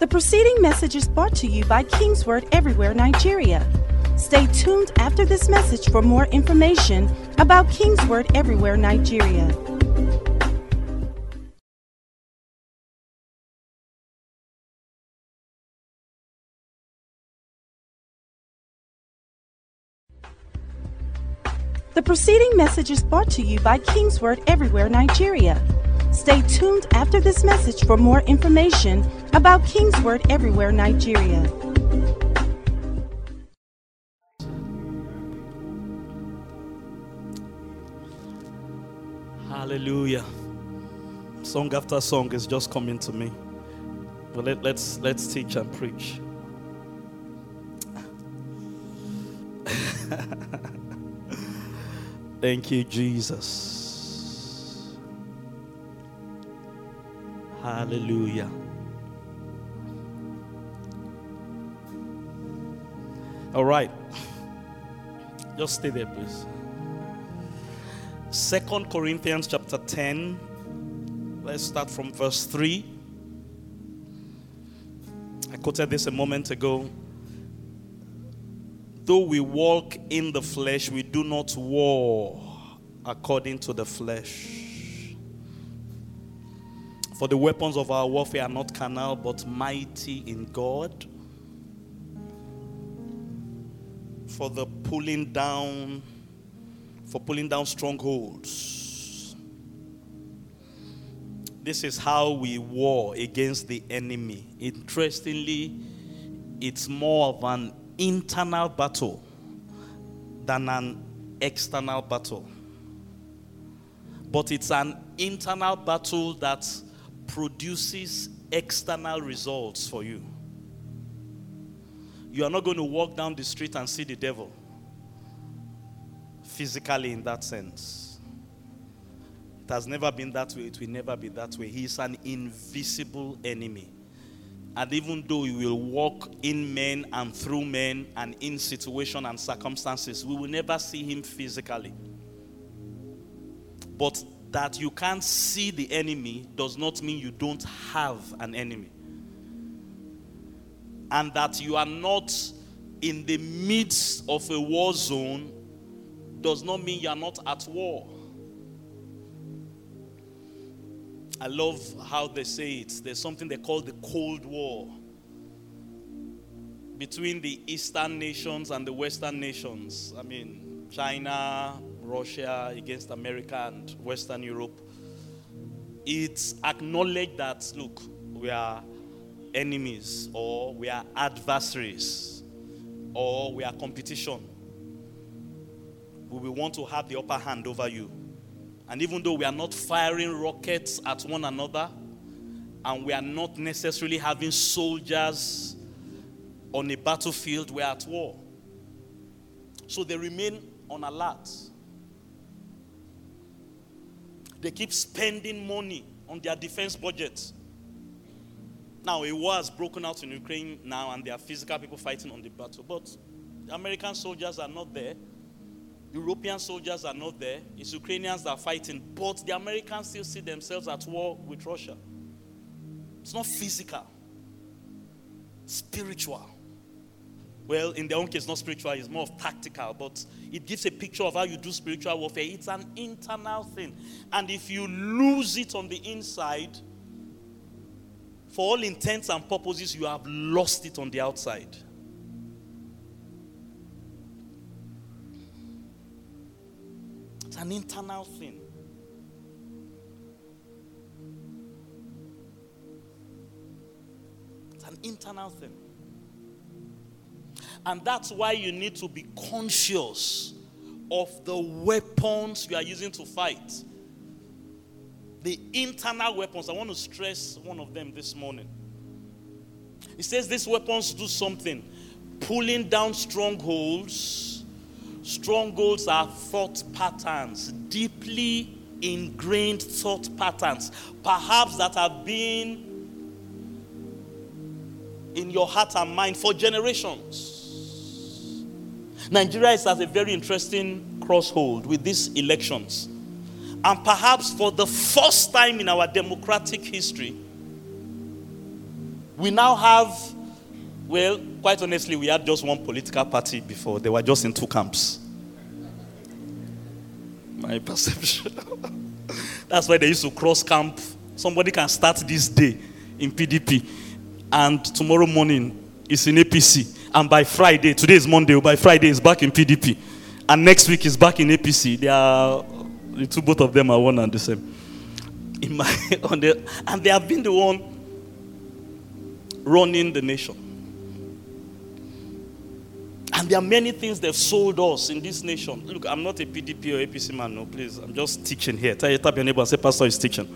The preceding message is brought to you by Kingsword Everywhere Nigeria. Stay tuned after this message for more information about Kingsword Everywhere Nigeria. The preceding message is brought to you by Kingsword Everywhere Nigeria. Stay tuned after this message for more information about Kingsword Everywhere Nigeria. Hallelujah. Song after song is just coming to me. But let, let's let's teach and preach. Thank you, Jesus. Hallelujah. All right. Just stay there, please. Second Corinthians chapter 10. Let's start from verse 3. I quoted this a moment ago. Though we walk in the flesh, we do not war according to the flesh. For the weapons of our warfare are not carnal, but mighty in God. For the pulling down, for pulling down strongholds. This is how we war against the enemy. Interestingly, it's more of an internal battle than an external battle. But it's an internal battle that produces external results for you. You are not going to walk down the street and see the devil physically in that sense. It has never been that way, it will never be that way. He is an invisible enemy. And even though we will walk in men and through men and in situation and circumstances, we will never see him physically. But that you can't see the enemy does not mean you don't have an enemy. And that you are not in the midst of a war zone does not mean you are not at war. I love how they say it. There's something they call the Cold War between the Eastern nations and the Western nations. I mean, China, Russia against America and Western Europe. It's acknowledged that, look, we are enemies or we are adversaries or we are competition. We will want to have the upper hand over you. And even though we are not firing rockets at one another, and we are not necessarily having soldiers on a battlefield, we're at war. So they remain on alert. They keep spending money on their defense budget. Now, a war has broken out in Ukraine now, and there are physical people fighting on the battle. But American soldiers are not there. European soldiers are not there. It's Ukrainians that are fighting. But the Americans still see themselves at war with Russia. It's not physical, spiritual. Well, in their own case, not spiritual, it's more of tactical, but it gives a picture of how you do spiritual warfare. It's an internal thing. And if you lose it on the inside, for all intents and purposes, you have lost it on the outside. It's an internal thing. It's an internal thing. And that's why you need to be conscious of the weapons you are using to fight. The internal weapons. I want to stress one of them this morning. It says these weapons do something pulling down strongholds. Strongholds are thought patterns, deeply ingrained thought patterns, perhaps that have been in your heart and mind for generations. Nigeria is at a very interesting crossroad with these elections. And perhaps for the first time in our democratic history, We now have, well, quite honestly, we had just one political party before. They were just in two camps. My perception. That's why they used to cross camp. Somebody can start this day in PDP, and tomorrow morning is in APC. And by Friday, today is Monday, oh, by Friday is back in PDP. And next week is back in APC. They are the two, both of them are one and the same. In my, on the, and they have been the one running the nation. And there are many things they've sold us in this nation. Look, I'm not a PDP or APC man, no, please. I'm just teaching here. Tell your neighbor and say, Pastor is teaching.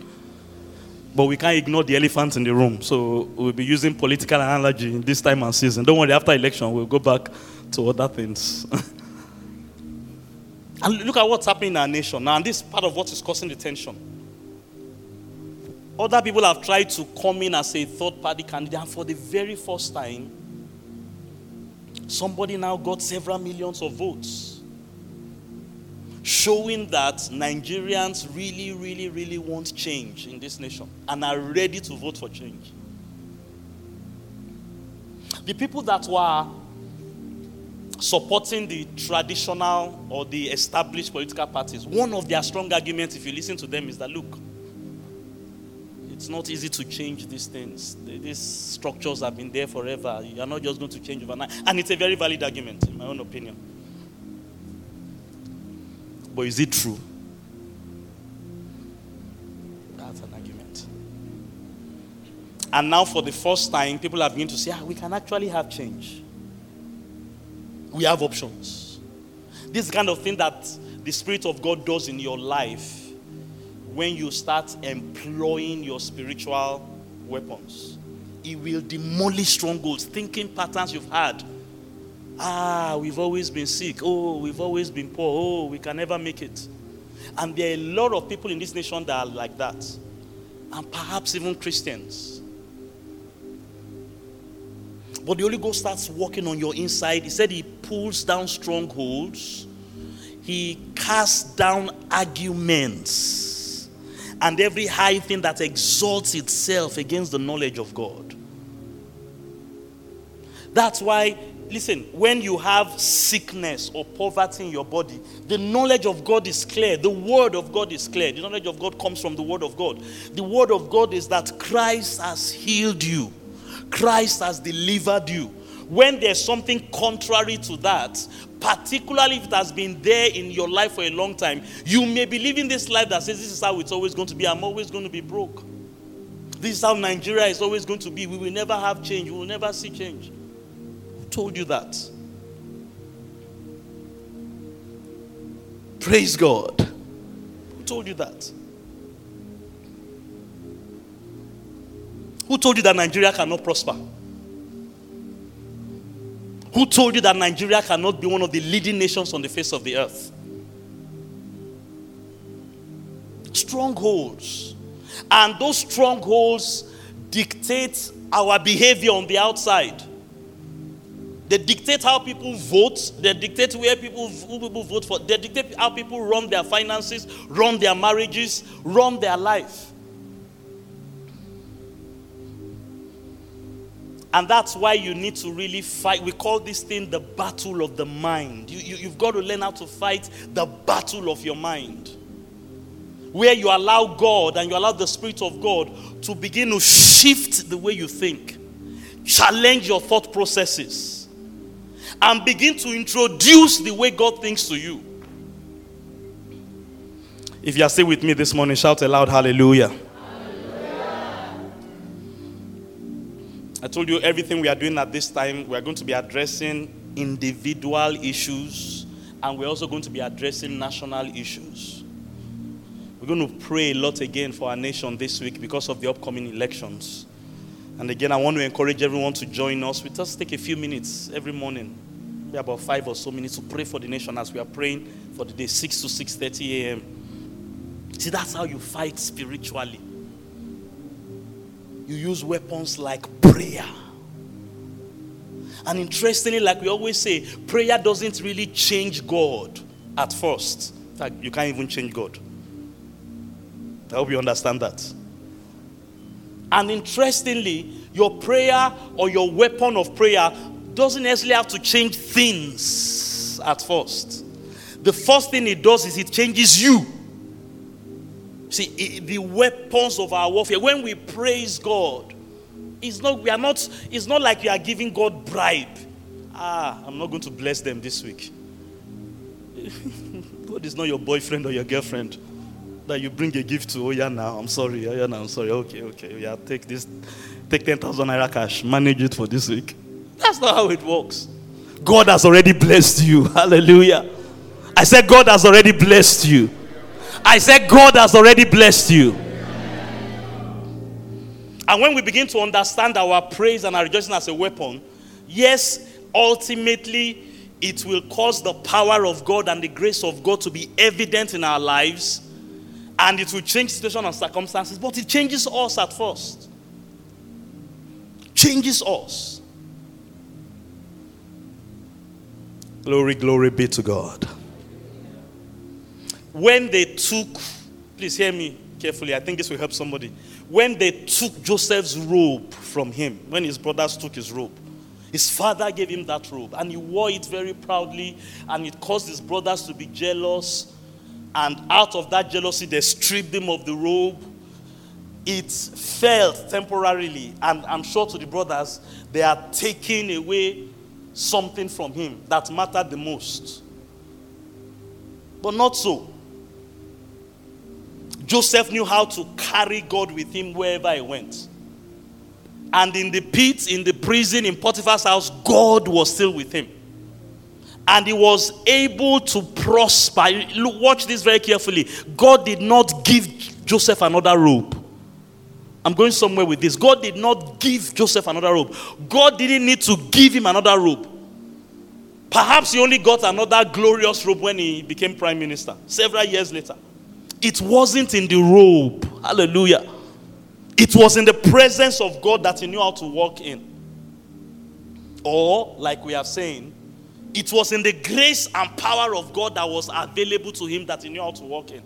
But we can't ignore the elephant in the room. So we'll be using political analogy this time and season. Don't worry, after election, we'll go back to other things. and look at what's happening in our nation now. And this is part of what is causing the tension. Other people have tried to come in as a third party candidate, and for the very first time, somebody now got several millions of votes showing that Nigerians really, really, really want change in this nation and are ready to vote for change. The people that were supporting the traditional or the established political parties, one of their strong arguments, if you listen to them, is that look, it's not easy to change these things. These structures have been there forever. You are not just going to change overnight. And it's a very valid argument, in my own opinion. But is it true? That's an argument. And now, for the first time, people are beginning to say, ah, we can actually have change. We have options. This kind of thing that the Spirit of God does in your life when you start employing your spiritual weapons. It will demolish strongholds, thinking patterns you've had Ah, we've always been sick. Oh, we've always been poor. Oh, we can never make it. And there are a lot of people in this nation that are like that. And perhaps even Christians. But the Holy Ghost starts working on your inside. He said he pulls down strongholds, he casts down arguments, and every high thing that exalts itself against the knowledge of God. That's why listen, when you have sickness or poverty in your body, the knowledge of God is clear. The word of God is clear. The knowledge of God comes from the word of God. The word of God is that Christ has healed you, Christ has delivered you. When there's something contrary to that, particularly if it has been there in your life for a long time, you may be living this life that says, This is how it's always going to be. I'm always going to be broke. This is how Nigeria is always going to be. We will never have change. We will never see change told you that? Praise God. Who told you that? Who told you that Nigeria cannot prosper? Who told you that Nigeria cannot be one of the leading nations on the face of the earth? Strongholds. And those strongholds dictate our behavior on the outside. They dictate how people vote. They dictate where people, who people vote for. They dictate how people run their finances, run their marriages, run their life. And that's why you need to really fight. We call this thing the battle of the mind. You, you, you've got to learn how to fight the battle of your mind. Where you allow God and you allow the Spirit of God to begin to shift the way you think, challenge your thought processes and begin to introduce the way God thinks to you. If you are still with me this morning, shout aloud, Hallelujah. hallelujah. I told you everything we are doing at this time, we are going to be addressing individual issues and we're also going to be addressing national issues. We're going to pray a lot again for our nation this week because of the upcoming elections. And again, I want to encourage everyone to join us. We just take a few minutes every morning maybe about five or so minutes to pray for the nation as we are praying for the day, 6 to 6.30 a.m. See, that's how you fight spiritually. You use weapons like prayer. And interestingly, like we always say, prayer doesn't really change God at first. In fact, you can't even change God. I hope you understand that. And interestingly, your prayer or your weapon of prayer doesn't necessarily have to change things at first. The first thing it does is it changes you. See, the weapons of our warfare, when we praise God, it's not, we are not, it's not like we are giving God bribe. Ah, I'm not going to bless them this week. God is not your boyfriend or your girlfriend that you bring a gift to. Oh, yeah, now, I'm sorry. Oh, yeah, now, I'm sorry. Okay, okay. Yeah, take this, take 10,000 naira cash, manage it for this week. That's not how it works. God has already blessed you. Hallelujah. I said, God has already blessed you. I said, God has already blessed you. And when we begin to understand our praise and our rejoicing as a weapon, yes, ultimately it will cause the power of God and the grace of God to be evident in our lives. And it will change situation and circumstances, but it changes us at first. Changes us. Glory, glory be to God. When they took, please hear me carefully, I think this will help somebody. When they took Joseph's robe from him, when his brothers took his robe, his father gave him that robe and he wore it very proudly, and it caused his brothers to be jealous. And out of that jealousy, they stripped him of the robe. It felt temporarily, and I'm sure to the brothers, they are taking away something from him that mattered the most. But not so. Joseph knew how to carry God with him wherever he went. And in the pit, in the prison, in Potiphar's house, God was still with him. And he was able to prosper. Look, watch this very carefully. God did not give Joseph another robe. I'm going somewhere with this. God did not give Joseph another robe. God didn't need to give him another robe. Perhaps he only got another glorious robe when he became prime minister, several years later. It wasn't in the robe. Hallelujah. It was in the presence of God that he knew how to walk in. Or, like we are saying, it was in the grace and power of God that was available to him that he knew how to walk in.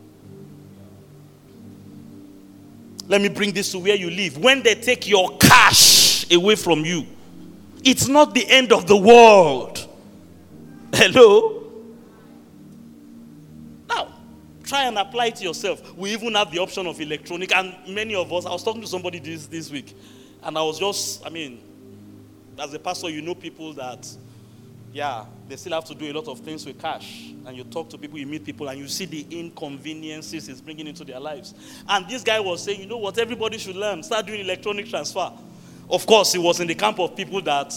Let me bring this to where you live. When they take your cash away from you, it's not the end of the world. Hello? Now, try and apply it to yourself. We even have the option of electronic, and many of us, I was talking to somebody this, this week, and I was just, I mean, as a pastor, you know people that, yeah, they still have to do a lot of things with cash. And you talk to people, you meet people, and you see the inconveniences it's bringing into their lives. And this guy was saying, you know what, everybody should learn, start doing electronic transfer. Of course, he was in the camp of people that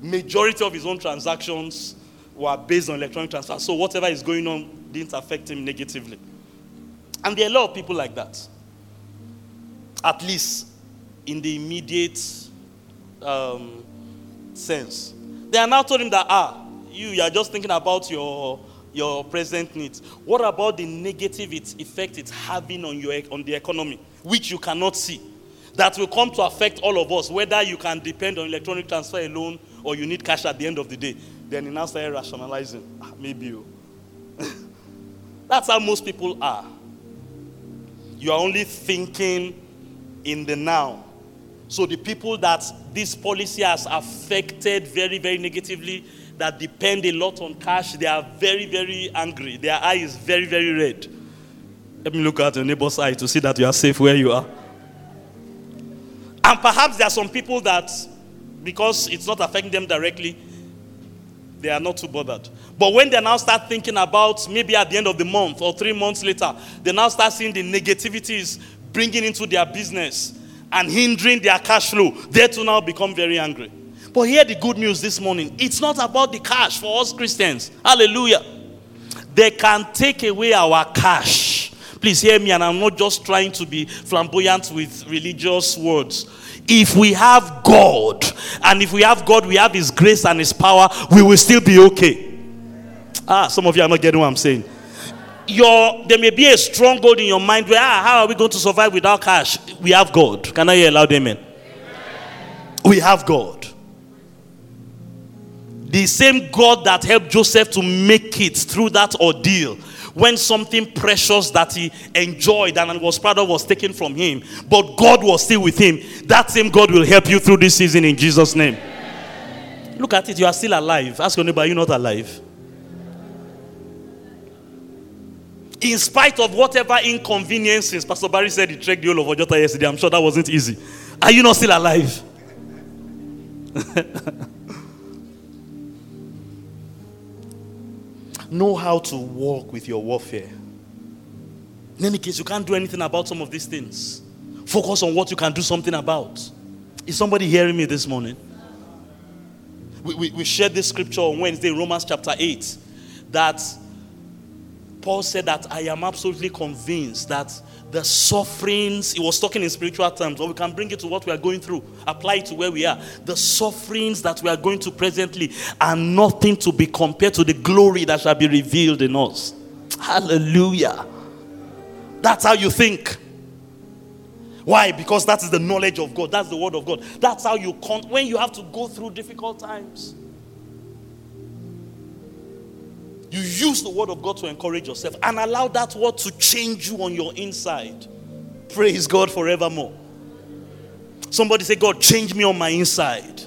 majority of his own transactions were based on electronic transfer. So whatever is going on didn't affect him negatively. And there are a lot of people like that. At least in the immediate um, sense. They are now told him that, ah, you, you are just thinking about your, your present needs. What about the negative effect it's having on, your, on the economy, which you cannot see? That will come to affect all of us, whether you can depend on electronic transfer alone or you need cash at the end of the day. Then he now started rationalizing. Ah, maybe you. That's how most people are. You are only thinking in the now. So the people that this policy has affected very, very negatively, that depend a lot on cash, they are very, very angry. Their eye is very, very red. Let me look at your neighbor's eye to see that you are safe where you are. And perhaps there are some people that, because it's not affecting them directly, they are not too bothered. But when they now start thinking about maybe at the end of the month or three months later, they now start seeing the negativities bringing into their business and hindering their cash flow. They too now become very angry. But hear the good news this morning it's not about the cash for us Christians. Hallelujah. They can take away our cash. Please hear me, and I'm not just trying to be flamboyant with religious words if we have God, and if we have God, we have His grace and His power, we will still be okay. Ah, some of you are not getting what I'm saying. Your, there may be a stronghold in your mind where, ah, how are we going to survive without cash? We have God. Can I hear loud amen? amen? We have God. The same God that helped Joseph to make it through that ordeal when something precious that he enjoyed and was proud of was taken from him, but God was still with him, that same God will help you through this season in Jesus' name. Look at it, you are still alive. Ask your neighbor, are you not alive? In spite of whatever inconveniences, Pastor Barry said he trekked the whole of Ojota yesterday. I'm sure that wasn't easy. Are you not still alive? know how to walk with your warfare. In any case, you can't do anything about some of these things. Focus on what you can do something about. Is somebody hearing me this morning? We, we, we shared this scripture on Wednesday, Romans chapter 8, that Paul said that I am absolutely convinced that the sufferings, he was talking in spiritual terms, but we can bring it to what we are going through, apply it to where we are. The sufferings that we are going to presently are nothing to be compared to the glory that shall be revealed in us. Hallelujah. That's how you think. Why? Because that is the knowledge of God. That's the word of God. That's how you con- when you have to go through difficult times. You use the word of God to encourage yourself and allow that word to change you on your inside. Praise God forevermore. Somebody say, God, change me on my inside.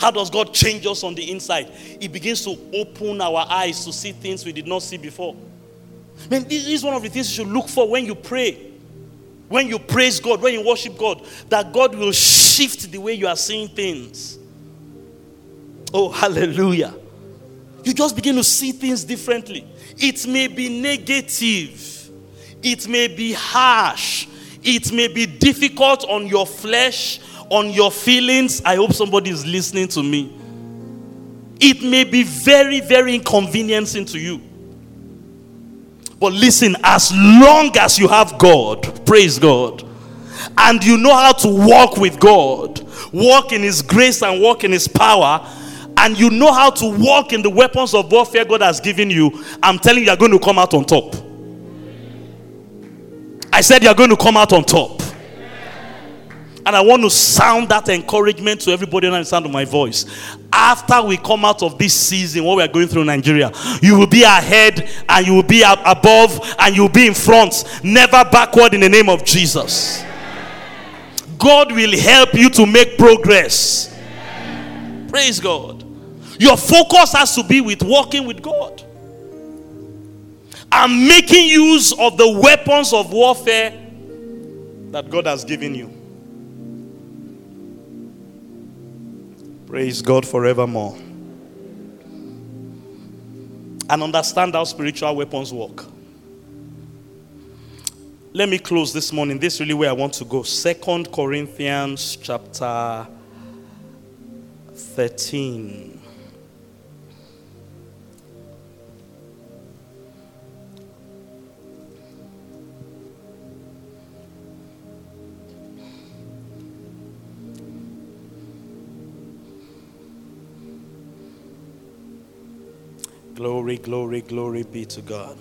How does God change us on the inside? He begins to open our eyes to see things we did not see before. Man, this is one of the things you should look for when you pray. When you praise God, when you worship God, that God will shift the way you are seeing things. Oh, hallelujah you just begin to see things differently. It may be negative, it may be harsh, it may be difficult on your flesh, on your feelings. I hope somebody is listening to me. It may be very, very inconveniencing to you. But listen, as long as you have God, praise God, and you know how to walk with God, walk in His grace and walk in His power, and you know how to walk in the weapons of warfare God has given you, I'm telling you, you're going to come out on top. I said, You're going to come out on top. And I want to sound that encouragement to everybody on the sound of my voice. After we come out of this season, what we are going through in Nigeria, you will be ahead and you will be above and you will be in front, never backward in the name of Jesus. God will help you to make progress. Praise God. Your focus has to be with walking with God and making use of the weapons of warfare that God has given you. Praise God forevermore. And understand how spiritual weapons work. Let me close this morning. This is really where I want to go. Second Corinthians chapter 13. Glory, glory, glory be to God.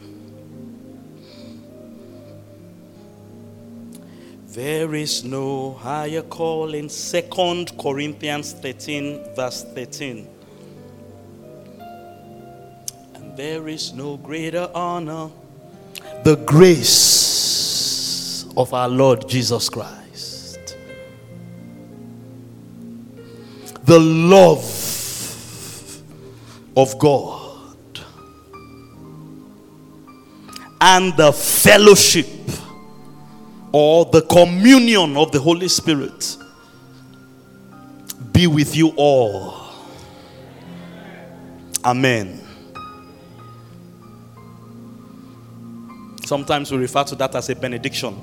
There is no higher call in Second Corinthians 13, verse 13. And there is no greater honor. The grace of our Lord Jesus Christ. The love of God and the fellowship or the communion of the Holy Spirit be with you all. Amen. Sometimes we refer to that as a benediction,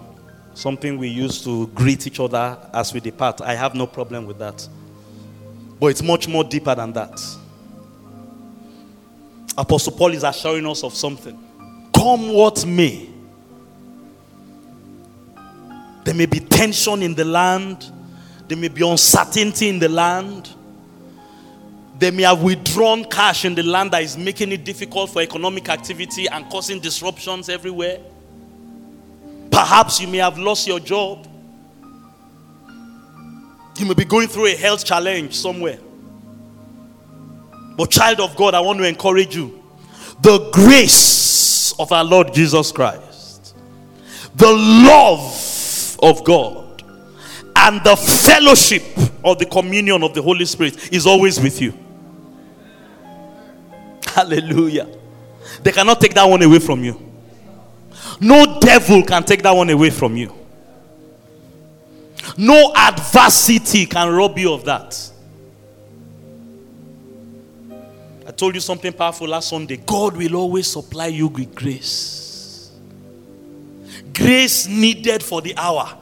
something we use to greet each other as we depart. I have no problem with that. But it's much more deeper than that. Apostle Paul is assuring us of something come what may. There may be tension in the land, there may be uncertainty in the land. They may have withdrawn cash in the land that is making it difficult for economic activity and causing disruptions everywhere. Perhaps you may have lost your job. You may be going through a health challenge somewhere. But, child of God, I want to encourage you the grace of our Lord Jesus Christ, the love of God, and the fellowship of the communion of the Holy Spirit is always with you. Hallelujah. They cannot take that one away from you. No devil can take that one away from you. No adversity can rob you of that. Told you something powerful last Sunday. God will always supply you with grace. Grace needed for the hour.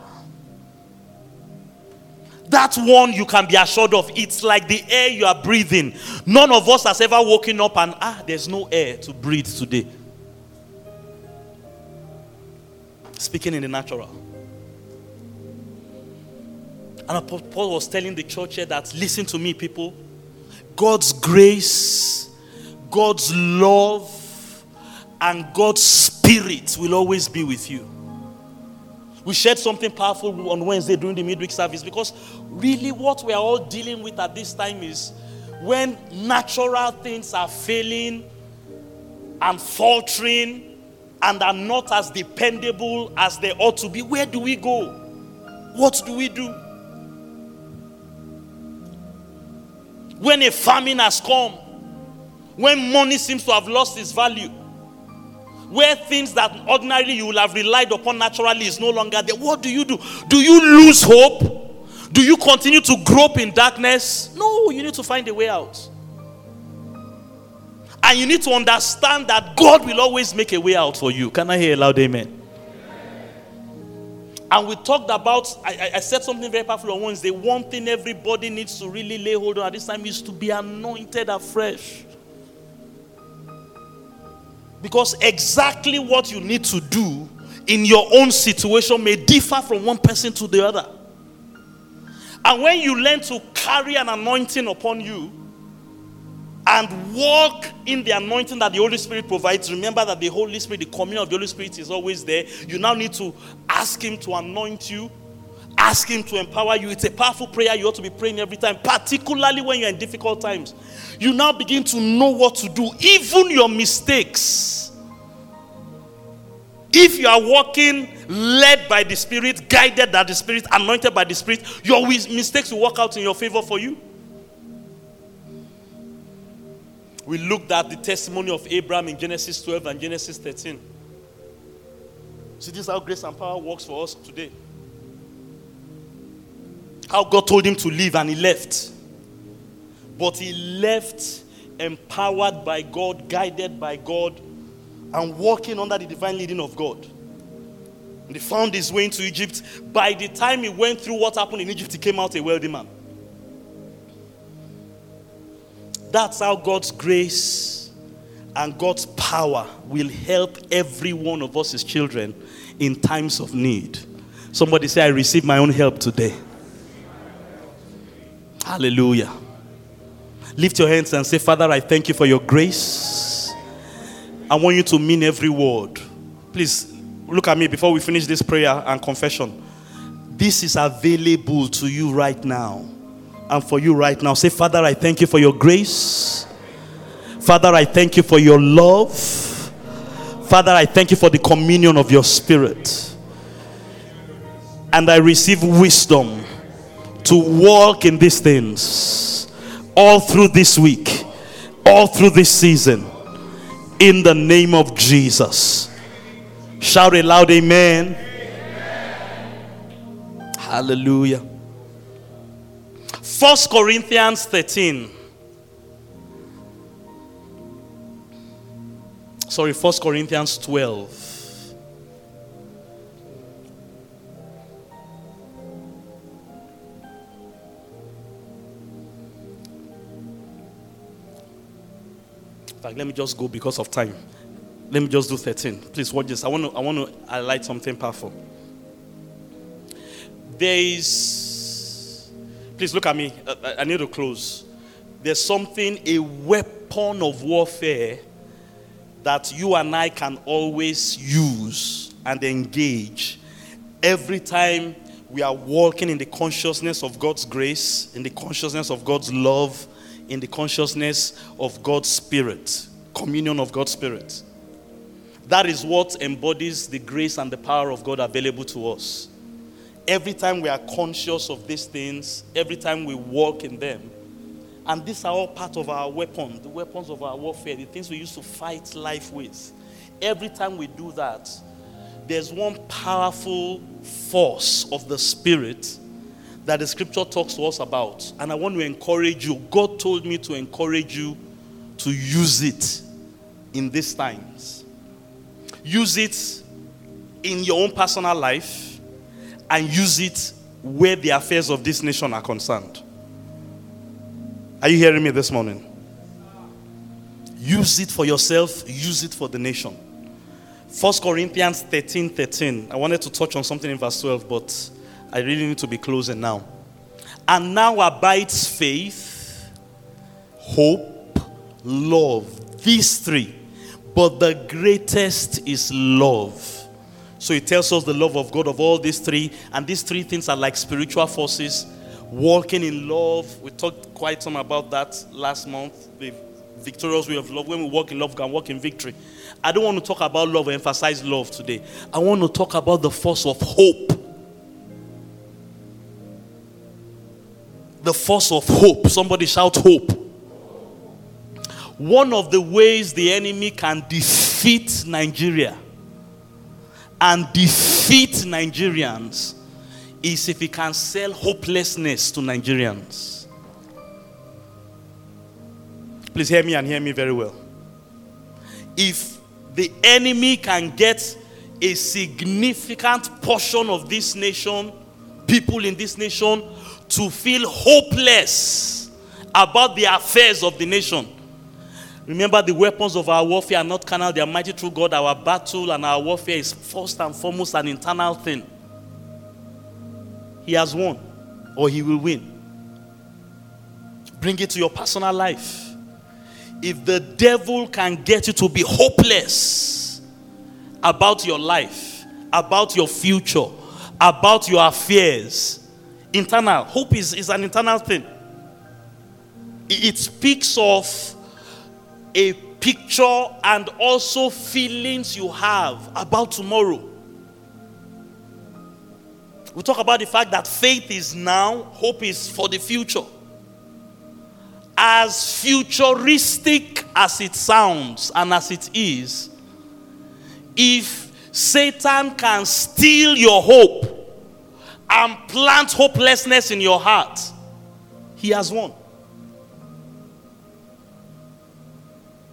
That one you can be assured of. It's like the air you are breathing. None of us has ever woken up and, ah, there's no air to breathe today. Speaking in the natural. And Paul was telling the church here that, listen to me, people. God's grace, God's love, and God's spirit will always be with you. We shared something powerful on Wednesday during the midweek service because really what we are all dealing with at this time is when natural things are failing and faltering and are not as dependable as they ought to be, where do we go? What do we do? when a famine has come, when money seems to have lost its value, where things that ordinarily you will have relied upon naturally is no longer there, what do you do? Do you lose hope? Do you continue to grope in darkness? No, you need to find a way out. And you need to understand that God will always make a way out for you. Can I hear a loud amen? And we talked about, I, I, said something very powerful on Wednesday. One thing everybody needs to really lay hold on at this time is to be anointed afresh. Because exactly what you need to do in your own situation may differ from one person to the other. And when you learn to carry an anointing upon you, and walk in the anointing that the Holy Spirit provides. Remember that the Holy Spirit, the communion of the Holy Spirit is always there. You now need to ask Him to anoint you, ask Him to empower you. It's a powerful prayer you ought to be praying every time, particularly when you're in difficult times. You now begin to know what to do, even your mistakes. If you are walking led by the Spirit, guided by the Spirit, anointed by the Spirit, your mistakes will work out in your favor for you. We looked at the testimony of Abraham in Genesis 12 and Genesis 13. See, this is how grace and power works for us today. How God told him to leave and he left. But he left empowered by God, guided by God, and walking under the divine leading of God. And he found his way into Egypt. By the time he went through what happened in Egypt, he came out a wealthy man. That's how God's grace and God's power will help every one of us as children in times of need. Somebody say, I receive my own help today. Hallelujah. Lift your hands and say, Father, I thank you for your grace. I want you to mean every word. Please look at me before we finish this prayer and confession. This is available to you right now and for you right now. Say, Father, I thank you for your grace. Father, I thank you for your love. Father, I thank you for the communion of your spirit. And I receive wisdom to walk in these things all through this week, all through this season. In the name of Jesus. Shout a loud amen. amen. Hallelujah. First Corinthians 13. Sorry, First Corinthians 12. Let me just go because of time. Let me just do 13. Please watch this. I want to I want to highlight something powerful. There is Please look at me. Uh, uh, I need to close. There's something, a weapon of warfare that you and I can always use and engage every time we are walking in the consciousness of God's grace, in the consciousness of God's love, in the consciousness of God's spirit communion of God's Spirit. That is what embodies the grace and the power of God available to us. Every time we are conscious of these things, every time we walk in them, and these are all part of our weapon, the weapons of our warfare, the things we use to fight life with. Every time we do that, there's one powerful force of the Spirit that the scripture talks to us about. And I want to encourage you. God told me to encourage you to use it in these times. Use it in your own personal life and use it where the affairs of this nation are concerned. Are you hearing me this morning? Use it for yourself, use it for the nation. 1 Corinthians 13 13. I wanted to touch on something in verse 12, but I really need to be closing now. And now abides faith, hope, love. These three. But the greatest is love. So it tells us the love of God of all these three. And these three things are like spiritual forces walking in love. We talked quite some about that last month. The victorious way of love. When we walk in love, we can walk in victory. I don't want to talk about love or emphasize love today. I want to talk about the force of hope. The force of hope. Somebody shout hope. One of the ways the enemy can defeat Nigeria and defeat Nigerians is if he can sell hopelessness to Nigerians. Please hear me and hear me very well. If the enemy can get a significant portion of this nation, people in this nation, to feel hopeless about the affairs of the nation. Remember, the weapons of our warfare are not carnal, they are mighty through God. Our battle and our warfare is first and foremost an internal thing he has won or he will win. Bring it to your personal life. If the devil can get you to be hopeless about your life, about your future, about your affairs, internal, hope is, is an internal thing. It speaks of a picture and also feelings you have about tomorrow. We talk about the fact that faith is now, hope is for the future. As futuristic as it sounds and as it is, if Satan can steal your hope and plant hopelessness in your heart, he has won.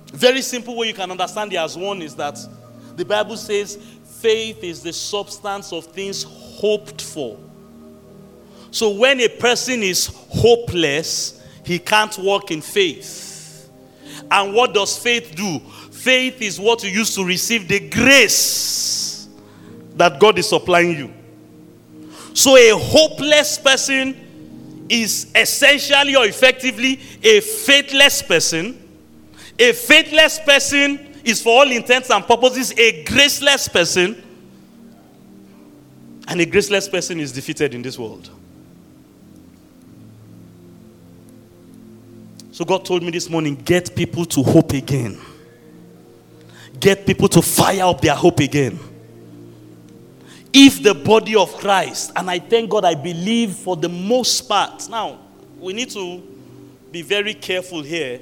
Very simple way you can understand he has won is that the Bible says faith is the substance of things hoped for. So when a person is hopeless, he can't walk in faith. And what does faith do? Faith is what you use to receive the grace that God is supplying you. So a hopeless person is essentially or effectively a faithless person. A faithless person is, for all intents and purposes, a graceless person. And a graceless person is defeated in this world. So God told me this morning get people to hope again. Get people to fire up their hope again. If the body of Christ, and I thank God, I believe for the most part. Now, we need to be very careful here.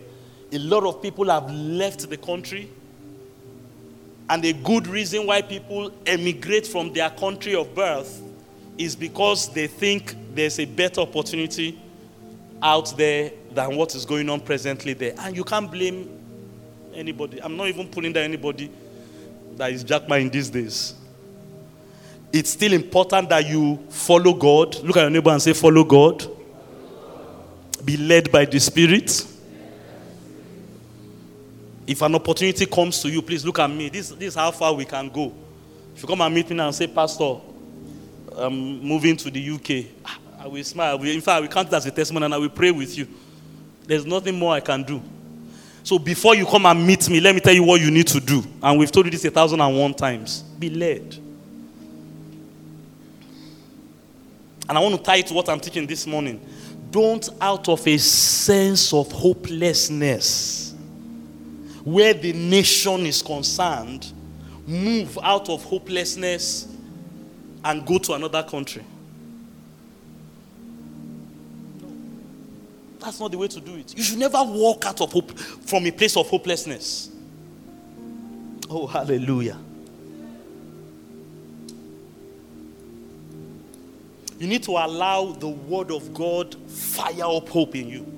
A lot of people have left the country and a good reason why people emigrate from their country of birth is because they think there's a better opportunity out there than what is going on presently there. And you can't blame anybody. I'm not even putting down anybody that is Jackma in these days. It's still important that you follow God. Look at your neighbor and say, Follow God. Be led by the Spirit. If an opportunity comes to you, please look at me. This, this is how far we can go. If you come and meet me and say, Pastor, I'm moving to the UK, I will smile. In fact, I will count it as a testimony and I will pray with you. There's nothing more I can do. So before you come and meet me, let me tell you what you need to do. And we've told you this a thousand and one times. Be led. And I want to tie it to what I'm teaching this morning. Don't, out of a sense of hopelessness, where the nation is concerned, move out of hopelessness and go to another country. That's not the way to do it. You should never walk out of hope from a place of hopelessness. Oh, hallelujah. You need to allow the word of God fire up hope in you.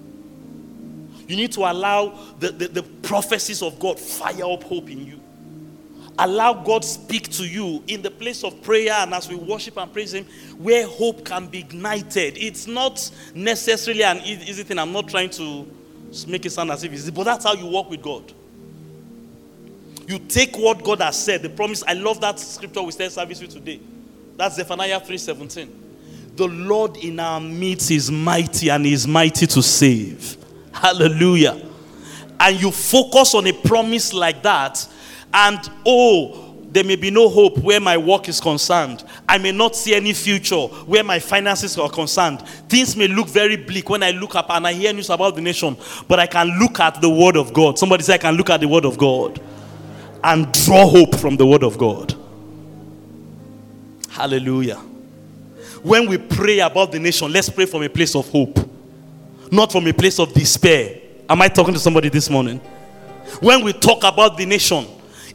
You need to allow the, the, the prophecies of God fire up hope in you. Allow God speak to you in the place of prayer and as we worship and praise Him, where hope can be ignited. It's not necessarily an easy thing. I'm not trying to make it sound as if it's easy, but that's how you walk with God. You take what God has said, the promise. I love that scripture we started service with today. That's Zephaniah 3:17. The Lord in our midst is mighty and is mighty to save. Hallelujah. And you focus on a promise like that, and oh, there may be no hope where my work is concerned. I may not see any future where my finances are concerned. Things may look very bleak when I look up and I hear news about the nation, but I can look at the Word of God. Somebody say, I can look at the Word of God and draw hope from the Word of God. Hallelujah. When we pray about the nation, let's pray from a place of hope, not from a place of despair. Am I talking to somebody this morning? When we talk about the nation,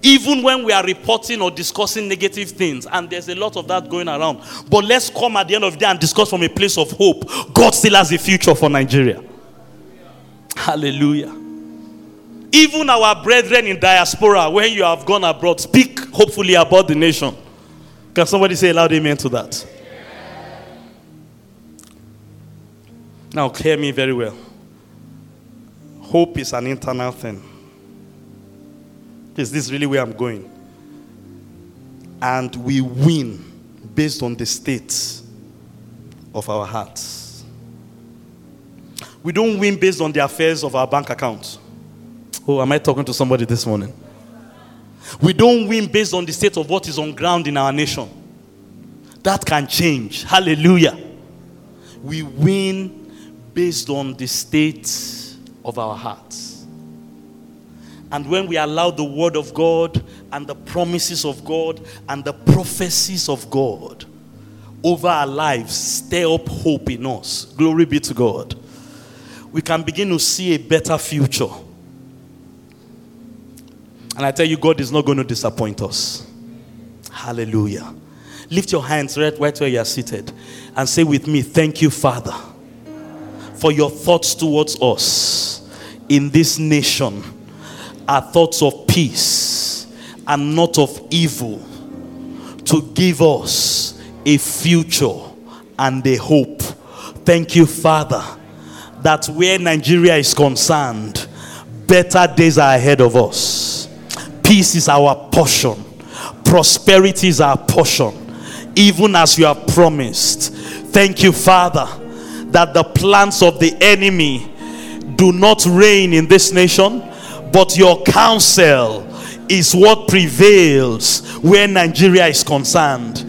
even when we are reporting or discussing negative things, and there's a lot of that going around, but let's come at the end of the day and discuss from a place of hope. God still has a future for Nigeria. Hallelujah. Even our brethren in diaspora, when you have gone abroad, speak hopefully about the nation. Can somebody say a loud amen to that? Now, hear me very well. Hope is an internal thing. Is this really where I'm going? And we win based on the state of our hearts. We don't win based on the affairs of our bank account. Oh, am I talking to somebody this morning? We don't win based on the state of what is on ground in our nation. That can change. Hallelujah. We win based on the state of our hearts. And when we allow the word of God and the promises of God and the prophecies of God over our lives stir up hope in us, glory be to God, we can begin to see a better future. And I tell you, God is not going to disappoint us. Hallelujah. Lift your hands right, right where you are seated and say with me, Thank you, Father for your thoughts towards us in this nation are thoughts of peace and not of evil to give us a future and a hope. Thank you, Father, that where Nigeria is concerned, better days are ahead of us. Peace is our portion, prosperity is our portion, even as you have promised. Thank you, Father that the plans of the enemy do not reign in this nation, but your counsel is what prevails where Nigeria is concerned.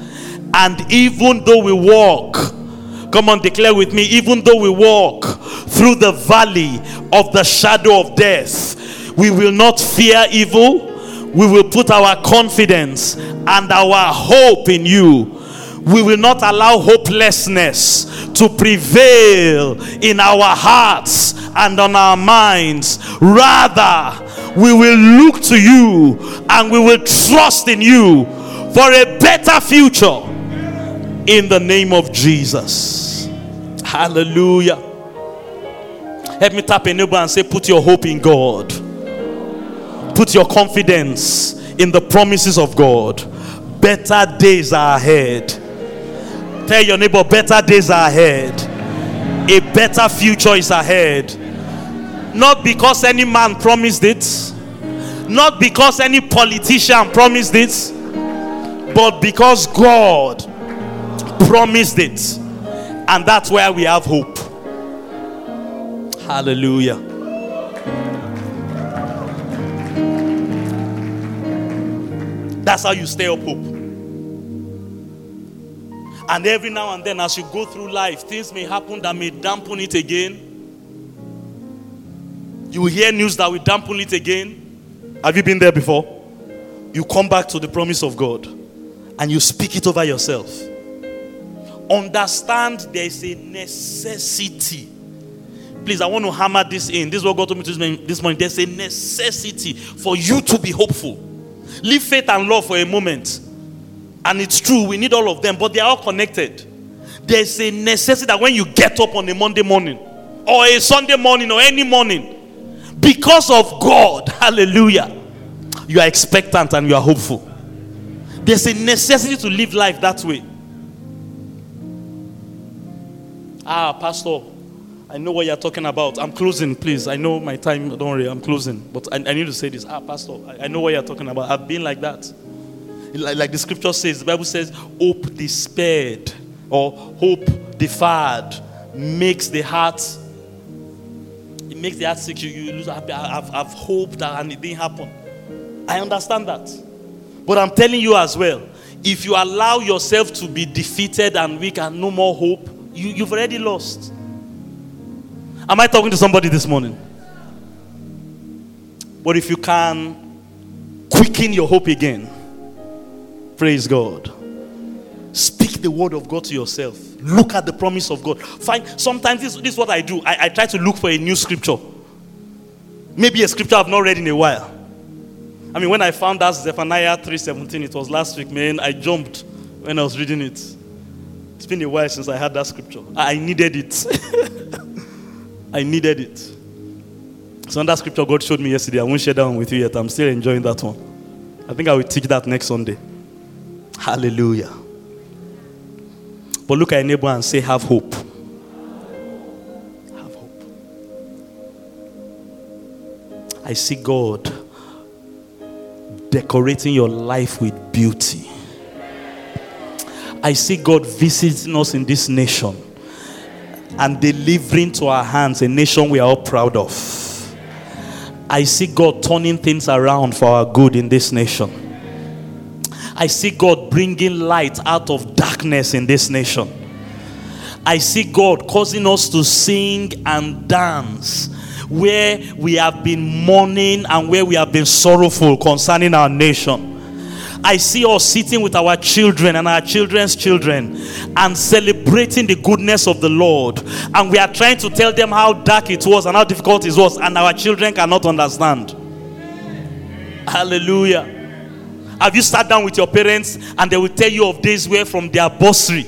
And even though we walk, come on, declare with me, even though we walk through the valley of the shadow of death, we will not fear evil. We will put our confidence and our hope in you we will not allow hopelessness to prevail in our hearts and on our minds. Rather, we will look to you and we will trust in you for a better future in the name of Jesus. Hallelujah. Help me tap a neighbor and say, Put your hope in God. Put your confidence in the promises of God. Better days are ahead Tell your neighbor, better days are ahead. A better future is ahead. Not because any man promised it, not because any politician promised it, but because God promised it. And that's where we have hope. Hallelujah. That's how you stay up hope. And every now and then, as you go through life, things may happen that may dampen it again. You will hear news that will dampen it again. Have you been there before? You come back to the promise of God and you speak it over yourself. Understand there is a necessity. Please, I want to hammer this in. This is what God told me this morning. There's a necessity for you to be hopeful. Leave faith and love for a moment. And it's true, we need all of them, but they are all connected. There's a necessity that when you get up on a Monday morning, or a Sunday morning, or any morning, because of God, hallelujah, you are expectant and you are hopeful. There's a necessity to live life that way. Ah, Pastor, I know what you're talking about. I'm closing, please. I know my time. Don't worry, I'm closing. But I, I need to say this. Ah, Pastor, I, I, know what you're talking about. I've been like that. Like, like the scripture says, the Bible says, hope despaired or hope deferred makes the heart it makes the heart sick. You, you lose. I've, I've hoped that and it didn't happen. I understand that. But I'm telling you as well, if you allow yourself to be defeated and weak and no more hope, you, you've already lost. Am I talking to somebody this morning? But if you can quicken your hope again, praise God. Speak the word of God to yourself. Look at the promise of God. Find sometimes this, this is what I do. I, I try to look for a new scripture. Maybe a scripture I've not read in a while. I mean, when I found that Zephaniah 3:17, it was last week, man, I jumped when I was reading it. It's been a while since I had that scripture. I needed it. I needed it. So that scripture God showed me yesterday. I won't share that one with you yet. I'm still enjoying that one. I think I will teach that next Sunday. Hallelujah. But look at your neighbor and say, have hope. Have hope. I see God decorating your life with beauty. I see God visiting us in this nation and delivering to our hands a nation we are all proud of. I see God turning things around for our good in this nation. I see God bringing light out of darkness in this nation. I see God causing us to sing and dance where we have been mourning and where we have been sorrowful concerning our nation. I see us sitting with our children and our children's children and celebrating the goodness of the Lord. And we are trying to tell them how dark it was and how difficult it was, and our children cannot understand. Hallelujah. Have you sat down with your parents and they will tell you of days where from their bursary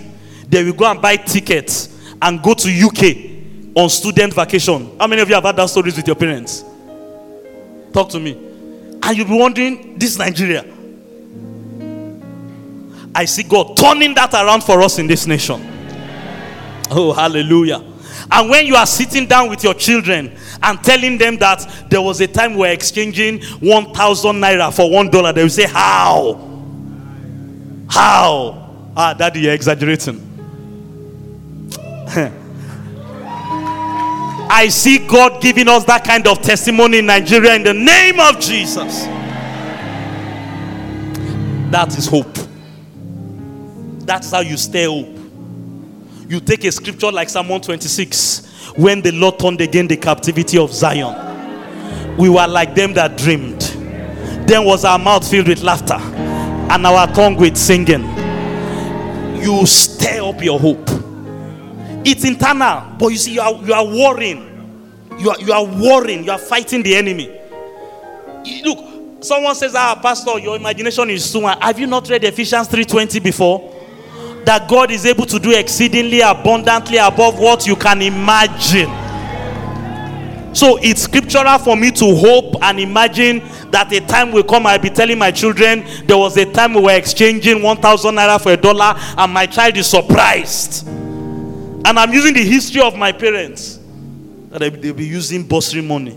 they will go and buy tickets and go to UK on student vacation. How many of you have had that stories with your parents? Talk to me. And you'll be wondering, this Nigeria. I see God turning that around for us in this nation. Oh, hallelujah. And when you are sitting down with your children and telling them that there was a time we we're exchanging 1,000 naira for one dollar, they will say, How? How? Ah, daddy, you're exaggerating. I see God giving us that kind of testimony in Nigeria in the name of Jesus. That is hope. That's how you stay hope. You take a scripture like Psalm 126 when the Lord turned again the captivity of Zion. We were like them that dreamed. Then was our mouth filled with laughter and our tongue with singing. You stir up your hope. It's internal, but you see, you are, you are warring. You are, you are warring. You are fighting the enemy. Look, someone says, Ah, Pastor, your imagination is too much. Have you not read Ephesians 3:20 before? That God is able to do exceedingly abundantly above what you can imagine. So it's scriptural for me to hope and imagine that a time will come. I'll be telling my children there was a time we were exchanging 1,000 naira for a dollar, and my child is surprised. And I'm using the history of my parents that they'll be using bursary money.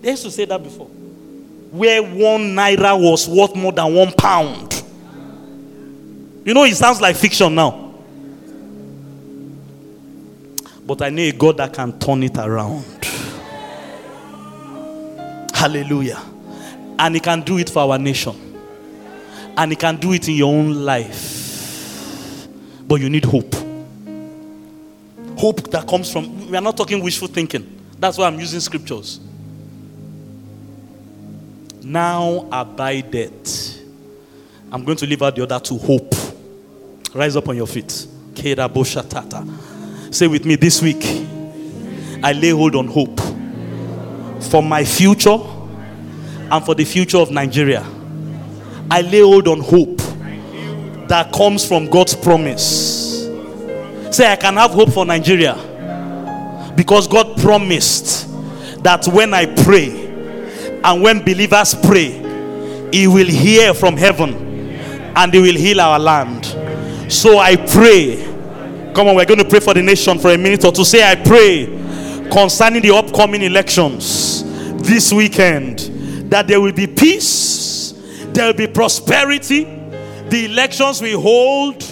They used to say that before. Where one naira was worth more than one pound. You know, it sounds like fiction now. But I know a God that can turn it around. Hallelujah. And He can do it for our nation. And He can do it in your own life. But you need hope hope that comes from, we are not talking wishful thinking. That's why I'm using scriptures. now abideth. I'm going to leave out the other two hope. Rise up on your feet. Say with me this week, I lay hold on hope for my future and for the future of Nigeria. I lay hold on hope that comes from God's promise. Say, I can have hope for Nigeria because God promised that when I pray and when believers pray, He will hear from heaven and He will heal our land. So I pray. Come on, we're going to pray for the nation for a minute or two. Say, I pray concerning the upcoming elections this weekend that there will be peace, there will be prosperity, the elections we hold,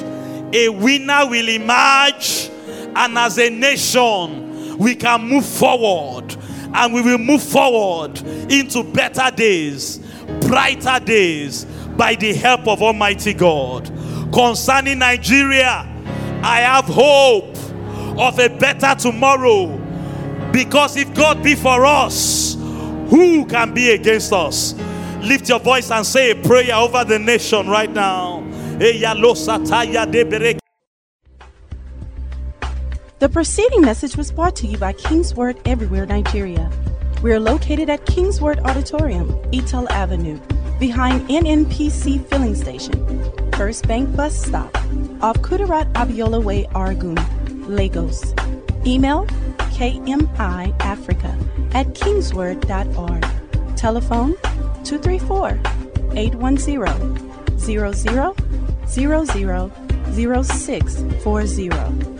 a winner will emerge, and as a nation, we can move forward and we will move forward into better days, brighter days by the help of Almighty God. Concerning Nigeria, I have hope of a better tomorrow because if God be for us, who can be against us? Lift your voice and say a prayer over the nation right now. The preceding message was brought to you by King's Word Everywhere Nigeria. We are located at King's Word Auditorium, Etel Avenue, behind NNPC Filling Station, First Bank Bus Stop, off Kudirat Abiola Way, Oregun, Lagos. Email kmiafrica at kingsword.org. Telephone 234 810 00 00 0640.